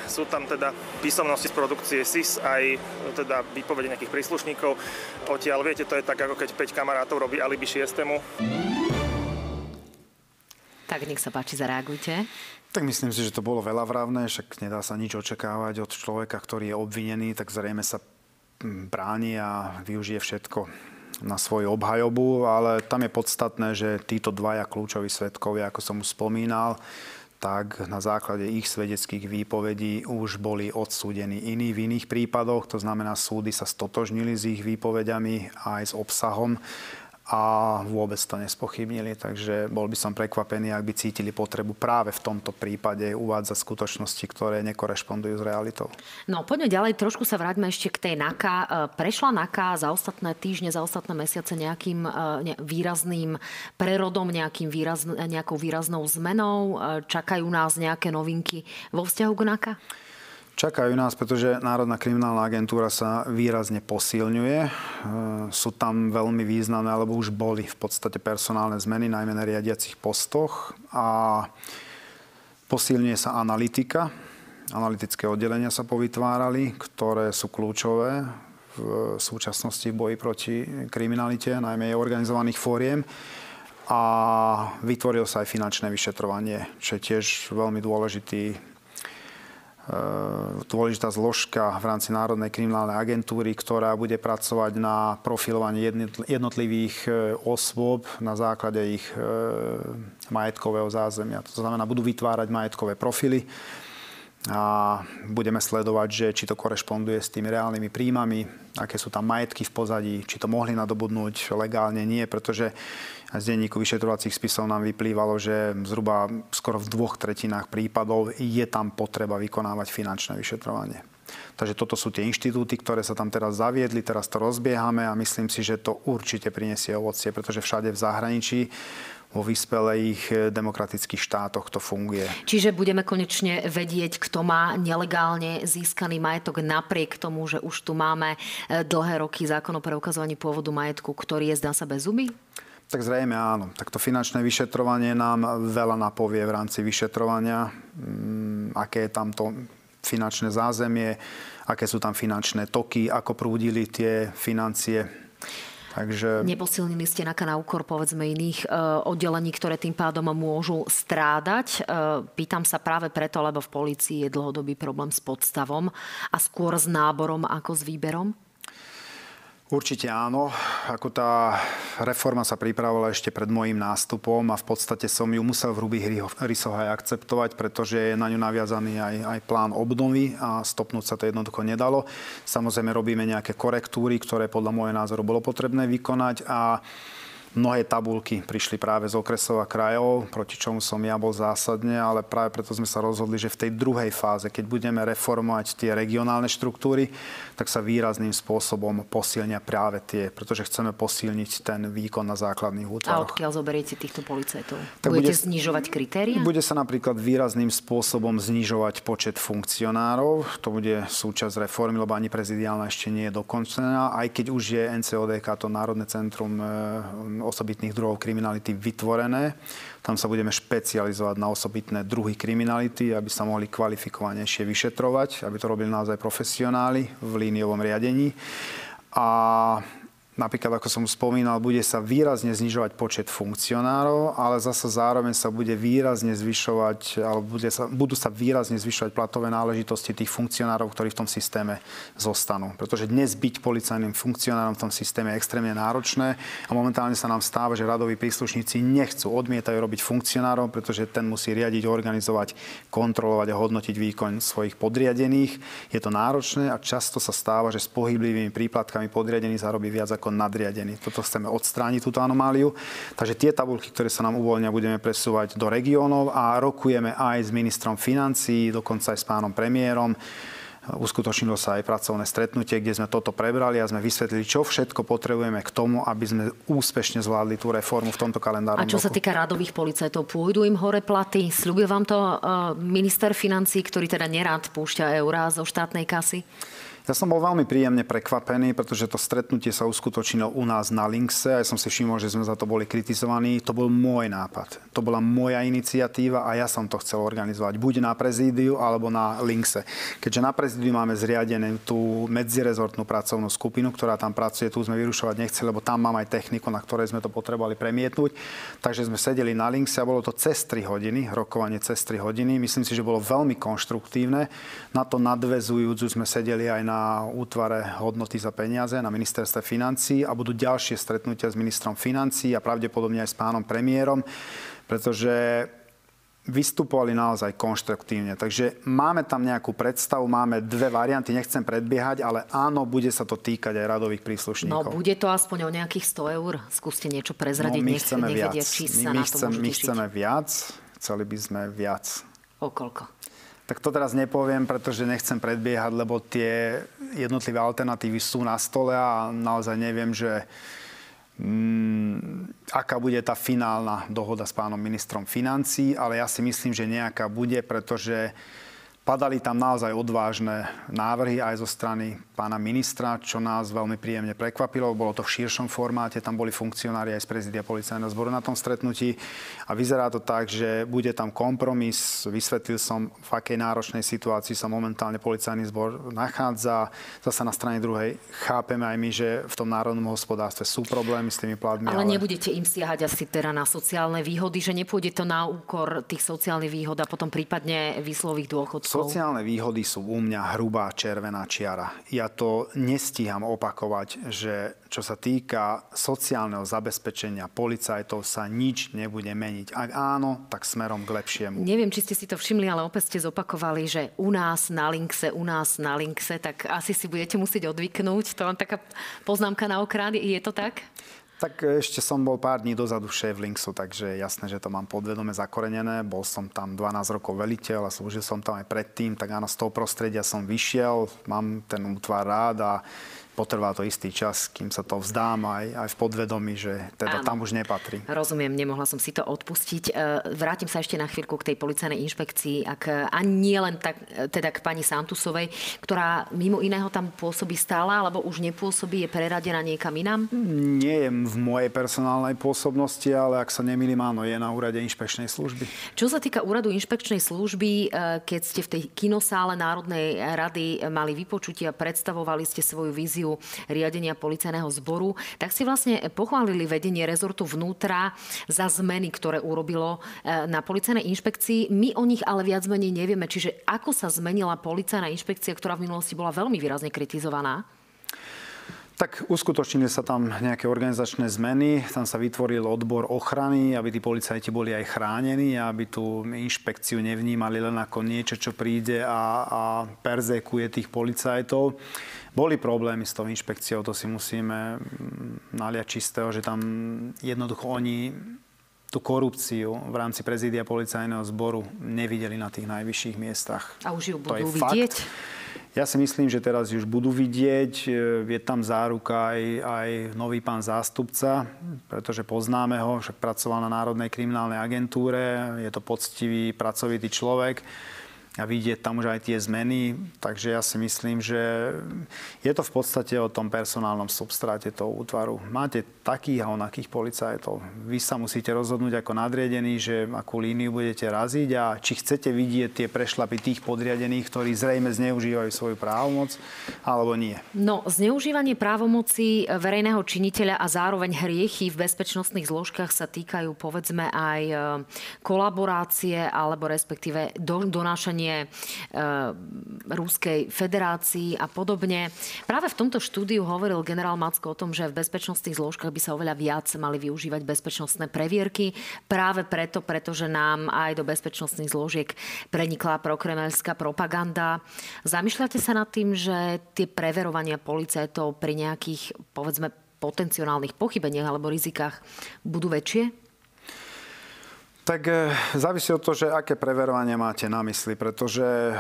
sú tam teda písomnosti z produkcie SIS, aj teda výpovede nejakých príslušníkov. Odtiaľ, viete, to je tak, ako keď 5 kamarátov robí alibi 6. Tak nech sa páči, zareagujte. Tak myslím si, že to bolo veľa vravné, však nedá sa nič očakávať od človeka, ktorý je obvinený, tak zrejme sa bráni a využije všetko na svoju obhajobu, ale tam je podstatné, že títo dvaja kľúčoví svetkovia, ako som už spomínal, tak na základe ich svedeckých výpovedí už boli odsúdení iní v iných prípadoch. To znamená, súdy sa stotožnili s ich výpovediami aj s obsahom a vôbec to nespochybnili, takže bol by som prekvapený, ak by cítili potrebu práve v tomto prípade uvádzať skutočnosti, ktoré nekorešpondujú s realitou. No poďme ďalej, trošku sa vráťme ešte k tej NAKA. E, prešla NAKA za ostatné týždne, za ostatné mesiace nejakým e, ne, výrazným prerodom, nejakým výraz, nejakou výraznou zmenou? E, čakajú nás nejaké novinky vo vzťahu k NAKA? Čakajú nás, pretože Národná kriminálna agentúra sa výrazne posilňuje. E, sú tam veľmi významné, alebo už boli v podstate personálne zmeny, najmä na riadiacich postoch. A posilňuje sa analytika. Analytické oddelenia sa povytvárali, ktoré sú kľúčové v súčasnosti v boji proti kriminalite, najmä organizovaných fóriem a vytvoril sa aj finančné vyšetrovanie, čo je tiež veľmi dôležitý dôležitá zložka v rámci Národnej kriminálnej agentúry, ktorá bude pracovať na profilovaní jednotlivých e, osôb na základe ich e, majetkového zázemia. To znamená, budú vytvárať majetkové profily a budeme sledovať, že či to korešponduje s tými reálnymi príjmami, aké sú tam majetky v pozadí, či to mohli nadobudnúť legálne, nie, pretože z denníku vyšetrovacích spisov nám vyplývalo, že zhruba skoro v dvoch tretinách prípadov je tam potreba vykonávať finančné vyšetrovanie. Takže toto sú tie inštitúty, ktoré sa tam teraz zaviedli, teraz to rozbiehame a myslím si, že to určite prinesie ovocie, pretože všade v zahraničí vo vyspelých eh, demokratických štátoch to funguje. Čiže budeme konečne vedieť, kto má nelegálne získaný majetok napriek tomu, že už tu máme eh, dlhé roky zákon o preukazovaní pôvodu majetku, ktorý je zdá sa bez zuby? Tak zrejme áno. Tak to finančné vyšetrovanie nám veľa napovie v rámci vyšetrovania, mm, aké je tam to finančné zázemie, aké sú tam finančné toky, ako prúdili tie financie. Takže... Neposilnili ste na úkor povedzme iných e, oddelení, ktoré tým pádom môžu strádať. E, pýtam sa práve preto, lebo v polícii je dlhodobý problém s podstavom a skôr s náborom ako s výberom? Určite áno. Ako tá reforma sa pripravovala ešte pred môjim nástupom a v podstate som ju musel v hrubých rysoch aj akceptovať, pretože je na ňu naviazaný aj, aj plán obnovy a stopnúť sa to jednoducho nedalo. Samozrejme robíme nejaké korektúry, ktoré podľa môjho názoru bolo potrebné vykonať a Mnohé tabulky prišli práve z okresov a krajov, proti čomu som ja bol zásadne, ale práve preto sme sa rozhodli, že v tej druhej fáze, keď budeme reformovať tie regionálne štruktúry, tak sa výrazným spôsobom posilnia práve tie, pretože chceme posilniť ten výkon na základných útvaroch. A odkiaľ zoberiete týchto policajtov? Tak Budete bude, znižovať kritéria? Bude sa napríklad výrazným spôsobom znižovať počet funkcionárov. To bude súčasť reformy, lebo ani prezidiálna ešte nie je dokončená, aj keď už je NCODK, to Národné centrum e, osobitných druhov kriminality vytvorené. Tam sa budeme špecializovať na osobitné druhy kriminality, aby sa mohli kvalifikovanejšie vyšetrovať, aby to robili naozaj profesionáli v líniovom riadení. A Napríklad, ako som spomínal, bude sa výrazne znižovať počet funkcionárov, ale zase zároveň sa bude výrazne zvyšovať, alebo bude sa, budú sa výrazne zvyšovať platové náležitosti tých funkcionárov, ktorí v tom systéme zostanú. Pretože dnes byť policajným funkcionárom v tom systéme je extrémne náročné a momentálne sa nám stáva, že radoví príslušníci nechcú, odmietajú robiť funkcionárov, pretože ten musí riadiť, organizovať, kontrolovať a hodnotiť výkon svojich podriadených. Je to náročné a často sa stáva, že s pohyblivými príplatkami podriadený zarobí viac ako ako nadriadený. Toto chceme odstrániť, túto anomáliu. Takže tie tabulky, ktoré sa nám uvoľnia, budeme presúvať do regiónov a rokujeme aj s ministrom financí, dokonca aj s pánom premiérom. Uskutočnilo sa aj pracovné stretnutie, kde sme toto prebrali a sme vysvetlili, čo všetko potrebujeme k tomu, aby sme úspešne zvládli tú reformu v tomto kalendárnom A čo roku. sa týka radových policajtov, pôjdu im hore platy? Sľubuje vám to uh, minister financí, ktorý teda nerád púšťa eurá zo štátnej kasy? Ja som bol veľmi príjemne prekvapený, pretože to stretnutie sa uskutočnilo u nás na Linkse a ja som si všimol, že sme za to boli kritizovaní. To bol môj nápad. To bola moja iniciatíva a ja som to chcel organizovať buď na prezídiu alebo na Linkse. Keďže na prezídiu máme zriadenú tú medzirezortnú pracovnú skupinu, ktorá tam pracuje, tu sme vyrušovať nechceli, lebo tam mám aj techniku, na ktorej sme to potrebovali premietnúť. Takže sme sedeli na Linkse a bolo to cez 3 hodiny, rokovanie cez 3 hodiny. Myslím si, že bolo veľmi konštruktívne. Na to nadvezujúc sme sedeli aj na na útvare hodnoty za peniaze na ministerstve financí a budú ďalšie stretnutia s ministrom financí a pravdepodobne aj s pánom premiérom, pretože vystupovali naozaj konštruktívne. Takže máme tam nejakú predstavu, máme dve varianty, nechcem predbiehať, ale áno, bude sa to týkať aj radových príslušníkov. No, bude to aspoň o nejakých 100 eur? Skúste niečo prezradiť, no, my chceme nech, viac. Vedia, my, my, chcem, my chceme viac, chceli by sme viac. O koľko? Tak to teraz nepoviem, pretože nechcem predbiehať, lebo tie jednotlivé alternatívy sú na stole a naozaj neviem, že mm, aká bude tá finálna dohoda s pánom ministrom financí, ale ja si myslím, že nejaká bude, pretože Padali tam naozaj odvážne návrhy aj zo strany pána ministra, čo nás veľmi príjemne prekvapilo. Bolo to v širšom formáte, tam boli funkcionári aj z prezidia policajného zboru na tom stretnutí. A vyzerá to tak, že bude tam kompromis. Vysvetlil som, v akej náročnej situácii sa momentálne policajný zbor nachádza. Zasa na strane druhej chápeme aj my, že v tom národnom hospodárstve sú problémy s tými platmi. Ale, ale nebudete im siahať asi teda na sociálne výhody, že nepôjde to na úkor tých sociálnych výhod a potom prípadne výslových dôchodcov? Sociálne výhody sú u mňa hrubá červená čiara. Ja to nestíham opakovať, že čo sa týka sociálneho zabezpečenia policajtov sa nič nebude meniť. Ak áno, tak smerom k lepšiemu. Neviem, či ste si to všimli, ale opäť ste zopakovali, že u nás na Linkse, u nás na Linkse, tak asi si budete musieť odvyknúť. To len taká poznámka na okrát. Je to tak? Tak ešte som bol pár dní dozadu šéf Linksu, takže jasné, že to mám podvedome zakorenené. Bol som tam 12 rokov veliteľ a slúžil som tam aj predtým, tak áno, z toho prostredia som vyšiel, mám ten útvar rád a potrvá to istý čas, kým sa to vzdám aj, aj v podvedomí, že teda Áno. tam už nepatrí. Rozumiem, nemohla som si to odpustiť. E, vrátim sa ešte na chvíľku k tej policajnej inšpekcii, ak ani nie len tak, teda k pani Santusovej, ktorá mimo iného tam pôsobí stále, alebo už nepôsobí, je preradená niekam inám? Nie je v mojej personálnej pôsobnosti, ale ak sa nemýlim, áno, je na úrade inšpekčnej služby. Čo sa týka úradu inšpekčnej služby, e, keď ste v tej kinosále Národnej rady mali vypočutia, predstavovali ste svoju víziu pozíciu riadenia policajného zboru, tak si vlastne pochválili vedenie rezortu vnútra za zmeny, ktoré urobilo e, na policajnej inšpekcii. My o nich ale viac menej nevieme. Čiže ako sa zmenila policajná inšpekcia, ktorá v minulosti bola veľmi výrazne kritizovaná? Tak uskutočnili sa tam nejaké organizačné zmeny, tam sa vytvoril odbor ochrany, aby tí policajti boli aj chránení, aby tú inšpekciu nevnímali len ako niečo, čo príde a, a perzekuje tých policajtov. Boli problémy s tou inšpekciou, to si musíme mm, naliať čistého, že tam jednoducho oni tú korupciu v rámci prezídia policajného zboru nevideli na tých najvyšších miestach. A už ju budú vidieť? Fakt. Ja si myslím, že teraz už budú vidieť, e, je tam záruka aj, aj nový pán zástupca, pretože poznáme ho, však pracoval na Národnej kriminálnej agentúre, je to poctivý, pracovitý človek a vidieť tam už aj tie zmeny. Takže ja si myslím, že je to v podstate o tom personálnom substráte toho útvaru. Máte takých a onakých policajtov. Vy sa musíte rozhodnúť ako nadriadený, že akú líniu budete raziť a či chcete vidieť tie prešlapy tých podriadených, ktorí zrejme zneužívajú svoju právomoc, alebo nie. No, zneužívanie právomoci verejného činiteľa a zároveň hriechy v bezpečnostných zložkách sa týkajú povedzme aj e, kolaborácie alebo respektíve donášanie únie, e, Ruskej federácii a podobne. Práve v tomto štúdiu hovoril generál Macko o tom, že v bezpečnostných zložkách by sa oveľa viac mali využívať bezpečnostné previerky. Práve preto, pretože nám aj do bezpečnostných zložiek prenikla prokremelská propaganda. Zamýšľate sa nad tým, že tie preverovania policajtov pri nejakých, povedzme, potenciálnych pochybeniach alebo rizikách budú väčšie? Tak e, závisí od toho, že aké preverovanie máte na mysli, pretože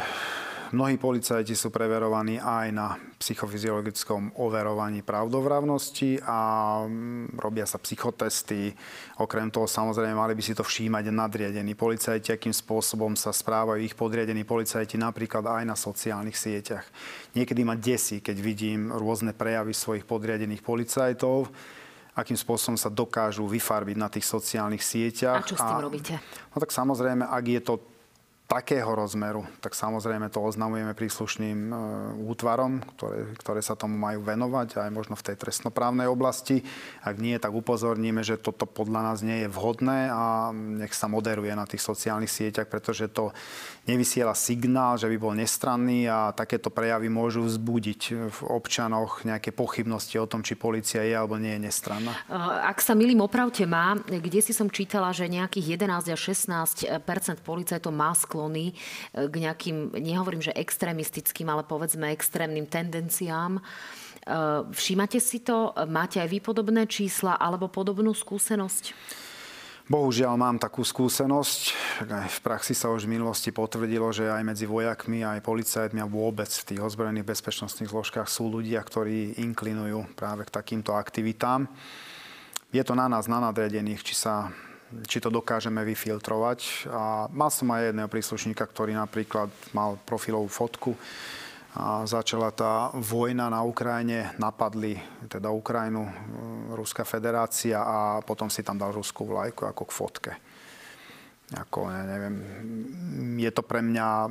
mnohí policajti sú preverovaní aj na psychofyziologickom overovaní pravdovravnosti a mm, robia sa psychotesty. Okrem toho samozrejme mali by si to všímať nadriadení policajti, akým spôsobom sa správajú ich podriadení policajti napríklad aj na sociálnych sieťach. Niekedy ma desí, keď vidím rôzne prejavy svojich podriadených policajtov, akým spôsobom sa dokážu vyfarbiť na tých sociálnych sieťach. A čo s tým a, robíte? No tak samozrejme, ak je to takého rozmeru, tak samozrejme to oznamujeme príslušným e, útvarom, ktoré, ktoré sa tomu majú venovať, aj možno v tej trestnoprávnej oblasti. Ak nie, tak upozorníme, že toto podľa nás nie je vhodné a nech sa moderuje na tých sociálnych sieťach, pretože to nevysiela signál, že by bol nestranný a takéto prejavy môžu vzbudiť v občanoch nejaké pochybnosti o tom, či policia je alebo nie je nestranná. E, ak sa milím, opravte má, kde si som čítala, že nejakých 11 až 16% policajtov má sklo sklony eh, k nejakým, nehovorím, že extrémistickým, ale povedzme extrémnym tendenciám. Eh, všímate si to? Máte aj vy podobné čísla alebo podobnú skúsenosť? Bohužiaľ mám takú skúsenosť. V praxi sa už v minulosti potvrdilo, že aj medzi vojakmi, aj policajtmi a vôbec v tých ozbrojených bezpečnostných zložkách sú ľudia, ktorí inklinujú práve k takýmto aktivitám. Je to na nás, na nadriadených, či sa či to dokážeme vyfiltrovať. A mal som aj jedného príslušníka, ktorý napríklad mal profilovú fotku začala tá vojna na Ukrajine, napadli teda Ukrajinu, Ruská federácia a potom si tam dal ruskú vlajku ako k fotke. Ako, ja neviem, je to pre mňa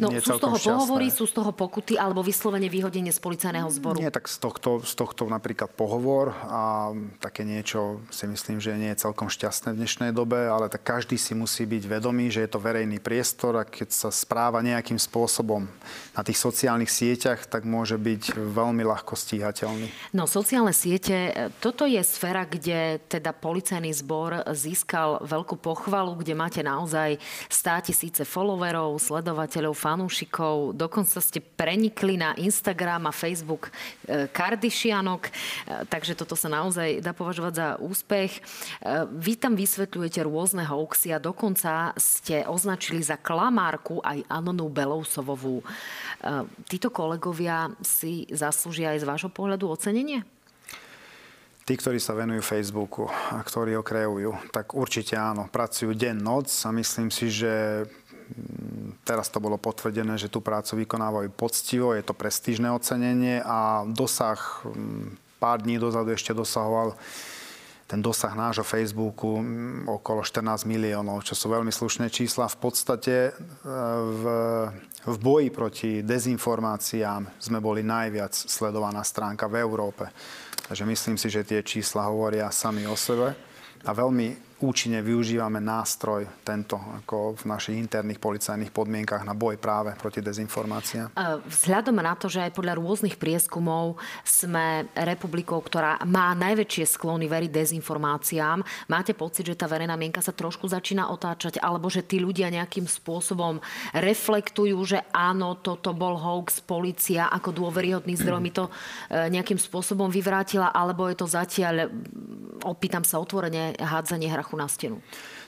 No, sú z toho šťastné. pohovory, sú z toho pokuty alebo vyslovene vyhodenie z policajného zboru? Nie, tak z tohto, z tohto napríklad pohovor a také niečo si myslím, že nie je celkom šťastné v dnešnej dobe, ale tak každý si musí byť vedomý, že je to verejný priestor a keď sa správa nejakým spôsobom na tých sociálnych sieťach, tak môže byť veľmi ľahko stíhateľný. No, sociálne siete, toto je sféra, kde teda policajný zbor získal veľkú pochvalu, kde máte naozaj 100 tisíce followerov, sledovateľov, priateľov, fanúšikov, dokonca ste prenikli na Instagram a Facebook e, Kardišianok, e, takže toto sa naozaj dá považovať za úspech. E, vy tam vysvetľujete rôzne hoaxy a dokonca ste označili za klamárku aj Anonu Belousovovú. Títo kolegovia si zaslúžia aj z vášho pohľadu ocenenie? tí, ktorí sa venujú Facebooku a ktorí ho kreujú, tak určite áno, pracujú deň, noc a myslím si, že Teraz to bolo potvrdené, že tú prácu vykonávajú poctivo, je to prestížne ocenenie a dosah mm, pár dní dozadu ešte dosahoval ten dosah nášho Facebooku mm, okolo 14 miliónov, čo sú veľmi slušné čísla. V podstate e, v, v boji proti dezinformáciám sme boli najviac sledovaná stránka v Európe. Takže myslím si, že tie čísla hovoria sami o sebe. a veľmi účinne využívame nástroj tento ako v našich interných policajných podmienkach na boj práve proti dezinformáciám? Vzhľadom na to, že aj podľa rôznych prieskumov sme republikou, ktorá má najväčšie sklony veriť dezinformáciám, máte pocit, že tá verejná mienka sa trošku začína otáčať, alebo že tí ľudia nejakým spôsobom reflektujú, že áno, toto bol hoax, policia ako dôveryhodný zdroj mi to e, nejakým spôsobom vyvrátila, alebo je to zatiaľ, opýtam sa otvorene, hádzanie hra hrachu na stenu?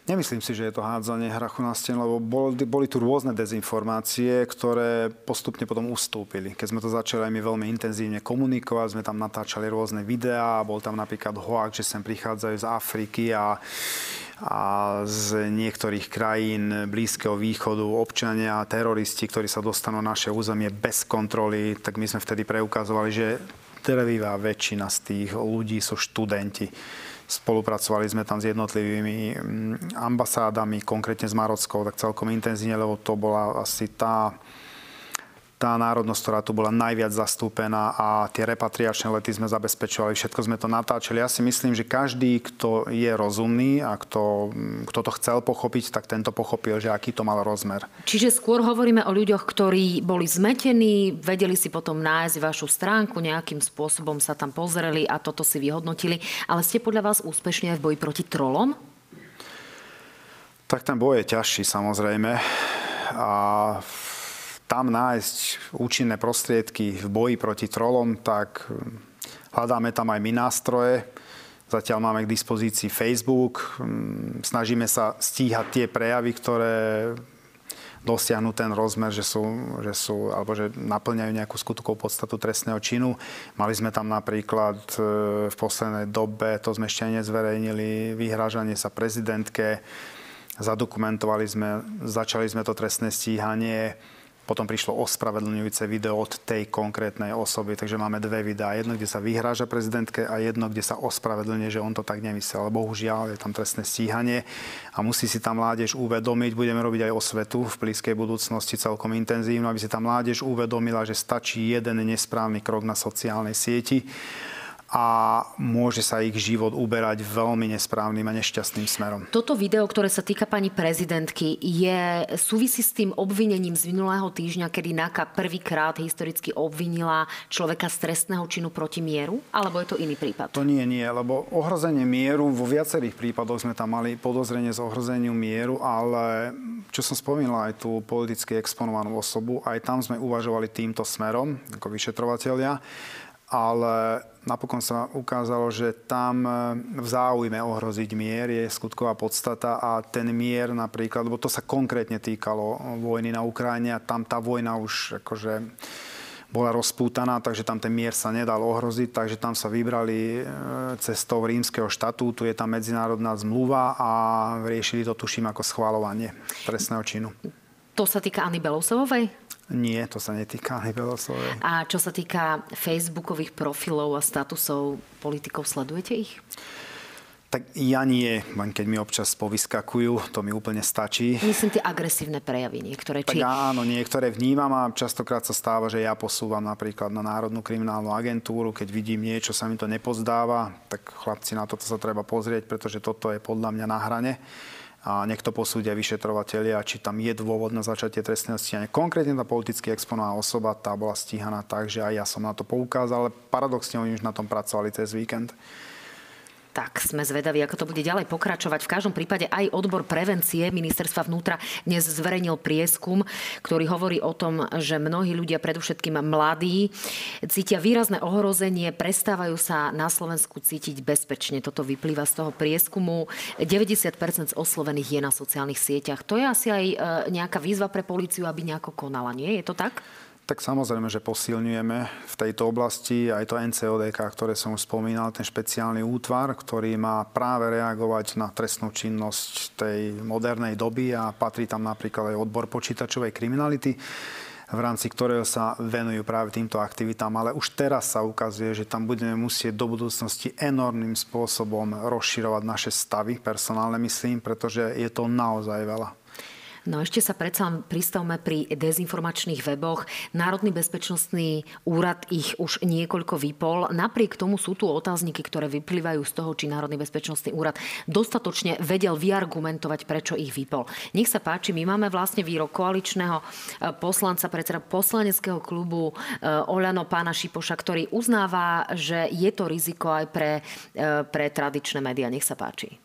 Nemyslím si, že je to hádzanie hrachu na stenu, lebo boli, boli tu rôzne dezinformácie, ktoré postupne potom ustúpili. Keď sme to začali aj my veľmi intenzívne komunikovať, sme tam natáčali rôzne videá, bol tam napríklad hoax, že sem prichádzajú z Afriky a a z niektorých krajín Blízkeho východu občania, teroristi, ktorí sa dostanú na naše územie bez kontroly, tak my sme vtedy preukazovali, že drvivá väčšina z tých ľudí sú študenti Spolupracovali sme tam s jednotlivými mm, ambasádami, konkrétne s Marockou, tak celkom intenzívne, lebo to bola asi tá tá národnosť, ktorá tu bola najviac zastúpená a tie repatriačné lety sme zabezpečovali, všetko sme to natáčali. Ja si myslím, že každý, kto je rozumný a kto, kto to chcel pochopiť, tak tento pochopil, že aký to mal rozmer. Čiže skôr hovoríme o ľuďoch, ktorí boli zmetení, vedeli si potom nájsť vašu stránku, nejakým spôsobom sa tam pozreli a toto si vyhodnotili. Ale ste podľa vás úspešní aj v boji proti trolom? Tak ten boj je ťažší samozrejme. A tam nájsť účinné prostriedky v boji proti trolom, tak hm, hľadáme tam aj my nástroje. Zatiaľ máme k dispozícii Facebook. Hm, snažíme sa stíhať tie prejavy, ktoré dosiahnu ten rozmer, že sú, že sú alebo že naplňajú nejakú skutkovú podstatu trestného činu. Mali sme tam napríklad e, v poslednej dobe, to sme ešte nezverejnili, vyhrážanie sa prezidentke. Zadokumentovali sme, začali sme to trestné stíhanie potom prišlo ospravedlňujúce video od tej konkrétnej osoby, takže máme dve videá. Jedno, kde sa vyhráža prezidentke a jedno, kde sa ospravedlňuje, že on to tak nemyslel. Ale bohužiaľ je tam trestné stíhanie a musí si tam mládež uvedomiť, budeme robiť aj osvetu v blízkej budúcnosti celkom intenzívno, aby si tam mládež uvedomila, že stačí jeden nesprávny krok na sociálnej sieti a môže sa ich život uberať veľmi nesprávnym a nešťastným smerom. Toto video, ktoré sa týka pani prezidentky, je súvisí s tým obvinením z minulého týždňa, kedy NAKA prvýkrát historicky obvinila človeka z trestného činu proti mieru? Alebo je to iný prípad? To nie, nie, lebo ohrozenie mieru, vo viacerých prípadoch sme tam mali podozrenie z ohrozeniu mieru, ale čo som spomínal aj tú politicky exponovanú osobu, aj tam sme uvažovali týmto smerom, ako vyšetrovateľia ale napokon sa ukázalo, že tam e, v záujme ohroziť mier je skutková podstata a ten mier napríklad, lebo to sa konkrétne týkalo vojny na Ukrajine a tam tá vojna už akože bola rozpútaná, takže tam ten mier sa nedal ohroziť, takže tam sa vybrali e, cestou rímskeho štatútu, je tam medzinárodná zmluva a riešili to, tuším, ako schváľovanie trestného činu. To sa týka Anny Belousovej? Nie, to sa netýka ani Belosovej. A čo sa týka facebookových profilov a statusov politikov, sledujete ich? Tak ja nie, len keď mi občas povyskakujú, to mi úplne stačí. Myslím tie agresívne prejavy niektoré. Či... Tak áno, niektoré vnímam a častokrát sa stáva, že ja posúvam napríklad na Národnú kriminálnu agentúru, keď vidím niečo, sa mi to nepozdáva, tak chlapci na toto sa treba pozrieť, pretože toto je podľa mňa na hrane a niekto posúdia vyšetrovateľia, či tam je dôvod na začatie trestného stíhania. Konkrétne tá politicky exponovaná osoba, tá bola stíhaná tak, že aj ja som na to poukázal, ale paradoxne oni už na tom pracovali cez víkend tak sme zvedaví, ako to bude ďalej pokračovať. V každom prípade aj odbor prevencie ministerstva vnútra dnes zverejnil prieskum, ktorý hovorí o tom, že mnohí ľudia, predovšetkým mladí, cítia výrazné ohrozenie, prestávajú sa na Slovensku cítiť bezpečne. Toto vyplýva z toho prieskumu. 90% z oslovených je na sociálnych sieťach. To je asi aj e, nejaká výzva pre políciu, aby nejako konala, nie? Je to tak? Tak samozrejme, že posilňujeme v tejto oblasti aj to NCODK, ktoré som už spomínal, ten špeciálny útvar, ktorý má práve reagovať na trestnú činnosť tej modernej doby a patrí tam napríklad aj odbor počítačovej kriminality v rámci ktorého sa venujú práve týmto aktivitám. Ale už teraz sa ukazuje, že tam budeme musieť do budúcnosti enormným spôsobom rozširovať naše stavy, personálne myslím, pretože je to naozaj veľa. No ešte sa predsa pristavme pri dezinformačných weboch. Národný bezpečnostný úrad ich už niekoľko vypol. Napriek tomu sú tu otázniky, ktoré vyplývajú z toho, či Národný bezpečnostný úrad dostatočne vedel vyargumentovať, prečo ich vypol. Nech sa páči, my máme vlastne výrok koaličného e, poslanca, predseda poslaneckého klubu e, Oľano pána Šipoša, ktorý uznáva, že je to riziko aj pre, e, pre tradičné médiá. Nech sa páči.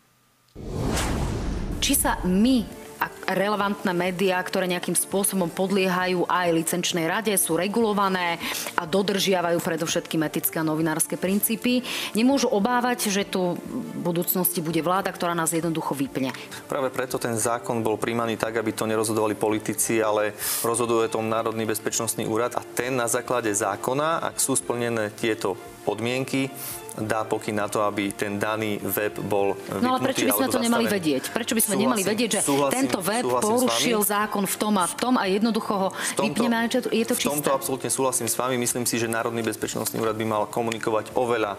Či sa my relevantné médiá, ktoré nejakým spôsobom podliehajú aj licenčnej rade, sú regulované a dodržiavajú predovšetkým etické a novinárske princípy. Nemôžu obávať, že tu v budúcnosti bude vláda, ktorá nás jednoducho vypne. Práve preto ten zákon bol príjmaný tak, aby to nerozhodovali politici, ale rozhoduje tom Národný bezpečnostný úrad a ten na základe zákona, ak sú splnené tieto podmienky, dá pokyn na to, aby ten daný web bol vypnutý, No ale prečo by sme to nemali vedieť? Prečo by sme súhlasím, nemali vedieť, že súhlasím, tento web porušil zákon v tom a v tom a jednoducho ho tomto, vypneme, je to čisté? V tomto absolútne súhlasím s vami. Myslím si, že Národný bezpečnostný úrad by mal komunikovať oveľa e,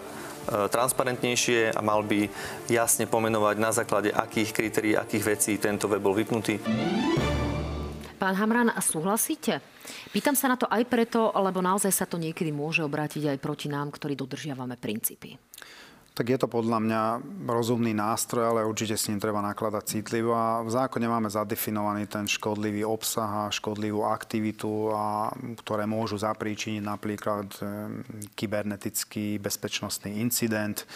transparentnejšie a mal by jasne pomenovať na základe akých kritérií, akých vecí tento web bol vypnutý. Pán Hamran, súhlasíte? Pýtam sa na to aj preto, lebo naozaj sa to niekedy môže obrátiť aj proti nám, ktorí dodržiavame princípy. Tak je to podľa mňa rozumný nástroj, ale určite s ním treba nakladať citlivo. A v zákone máme zadefinovaný ten škodlivý obsah a škodlivú aktivitu, a, ktoré môžu zapríčiniť napríklad e, kybernetický bezpečnostný incident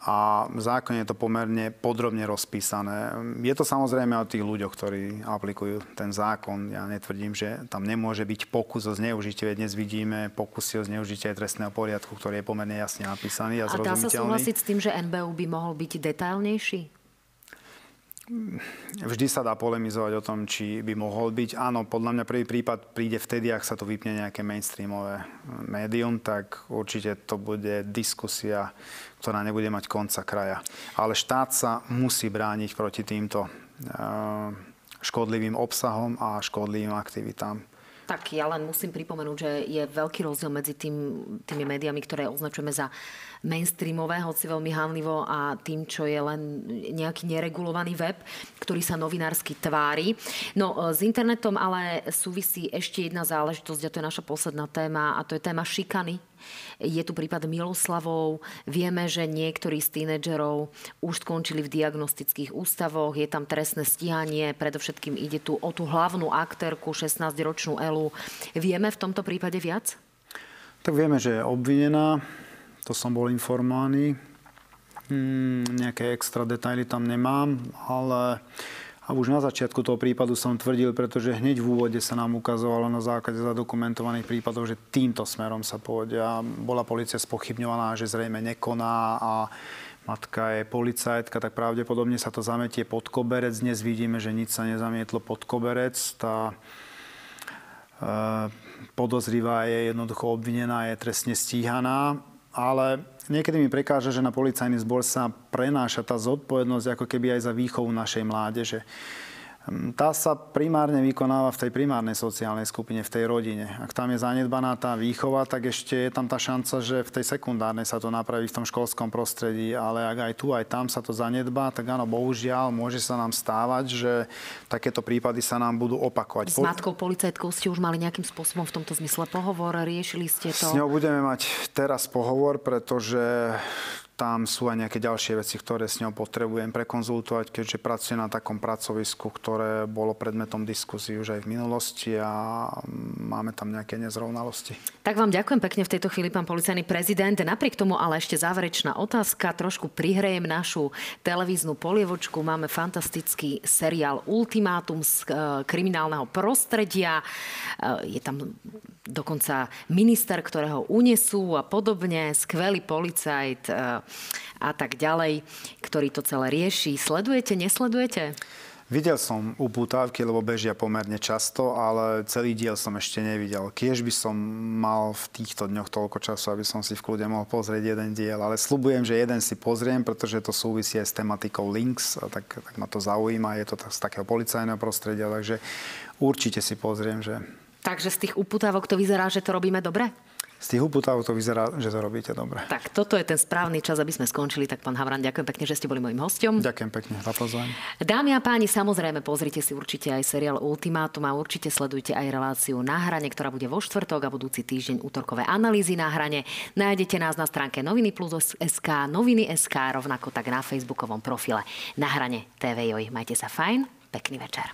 a v zákone je to pomerne podrobne rozpísané. Je to samozrejme o tých ľuďoch, ktorí aplikujú ten zákon. Ja netvrdím, že tam nemôže byť pokus o zneužitie. Dnes vidíme pokusy o zneužitie trestného poriadku, ktorý je pomerne jasne napísaný a, a dá sa súhlasiť s tým, že NBU by mohol byť detailnejší? Vždy sa dá polemizovať o tom, či by mohol byť. Áno, podľa mňa prvý prípad príde vtedy, ak sa to vypne nejaké mainstreamové médium, tak určite to bude diskusia, ktorá nebude mať konca kraja. Ale štát sa musí brániť proti týmto eh, škodlivým obsahom a škodlivým aktivitám. Tak ja len musím pripomenúť, že je veľký rozdiel medzi tým, tými médiami, ktoré označujeme za mainstreamové, hoci veľmi hanlivo, a tým, čo je len nejaký neregulovaný web, ktorý sa novinársky tvári. No, e, s internetom ale súvisí ešte jedna záležitosť, a to je naša posledná téma, a to je téma šikany je tu prípad Miloslavov. Vieme, že niektorí z tínedžerov už skončili v diagnostických ústavoch. Je tam trestné stíhanie. Predovšetkým ide tu o tú hlavnú aktérku, 16-ročnú Elu. Vieme v tomto prípade viac? Tak vieme, že je obvinená. To som bol informovaný. Hmm, nejaké extra detaily tam nemám, ale a už na začiatku toho prípadu som tvrdil, pretože hneď v úvode sa nám ukazovalo na základe zadokumentovaných prípadov, že týmto smerom sa pôjde. Bola policia spochybňovaná, že zrejme nekoná a matka je policajtka, tak pravdepodobne sa to zametie pod koberec. Dnes vidíme, že nič sa nezamietlo pod koberec. Tá e, podozrivá je jednoducho obvinená, je trestne stíhaná ale niekedy mi prekáža, že na policajný zbor sa prenáša tá zodpovednosť ako keby aj za výchovu našej mládeže. Tá sa primárne vykonáva v tej primárnej sociálnej skupine, v tej rodine. Ak tam je zanedbaná tá výchova, tak ešte je tam tá šanca, že v tej sekundárnej sa to napraví v tom školskom prostredí, ale ak aj tu, aj tam sa to zanedbá, tak áno, bohužiaľ, môže sa nám stávať, že takéto prípady sa nám budú opakovať. S matkou policajtkou ste už mali nejakým spôsobom v tomto zmysle pohovor, riešili ste to? S ňou budeme mať teraz pohovor, pretože tam sú aj nejaké ďalšie veci, ktoré s ňou potrebujem prekonzultovať, keďže pracuje na takom pracovisku, ktoré bolo predmetom diskusí už aj v minulosti a máme tam nejaké nezrovnalosti. Tak vám ďakujem pekne v tejto chvíli, pán policajný prezident. Napriek tomu ale ešte záverečná otázka. Trošku prihrejem našu televíznu polievočku. Máme fantastický seriál Ultimátum z e, kriminálneho prostredia. E, je tam dokonca minister, ktorého unesú a podobne, skvelý policajt e, a tak ďalej, ktorý to celé rieši. Sledujete, nesledujete? Videl som upútavky, lebo bežia pomerne často, ale celý diel som ešte nevidel. Kiež by som mal v týchto dňoch toľko času, aby som si v kľude mohol pozrieť jeden diel, ale slubujem, že jeden si pozriem, pretože to súvisí aj s tematikou Links, tak, tak ma to zaujíma, je to z takého policajného prostredia, takže určite si pozriem, že... Takže z tých upútavok to vyzerá, že to robíme dobre? z tých uputávok to vyzerá, že to robíte dobre. Tak toto je ten správny čas, aby sme skončili. Tak pán Havran, ďakujem pekne, že ste boli mojim hostom. Ďakujem pekne za pozvanie. Dámy a páni, samozrejme, pozrite si určite aj seriál Ultimátum a určite sledujte aj reláciu na hrane, ktorá bude vo štvrtok a budúci týždeň útorkové analýzy na hrane. Nájdete nás na stránke Noviny Plus SK, Noviny SK, rovnako tak na facebookovom profile na hrane TV Joj. Majte sa fajn, pekný večer.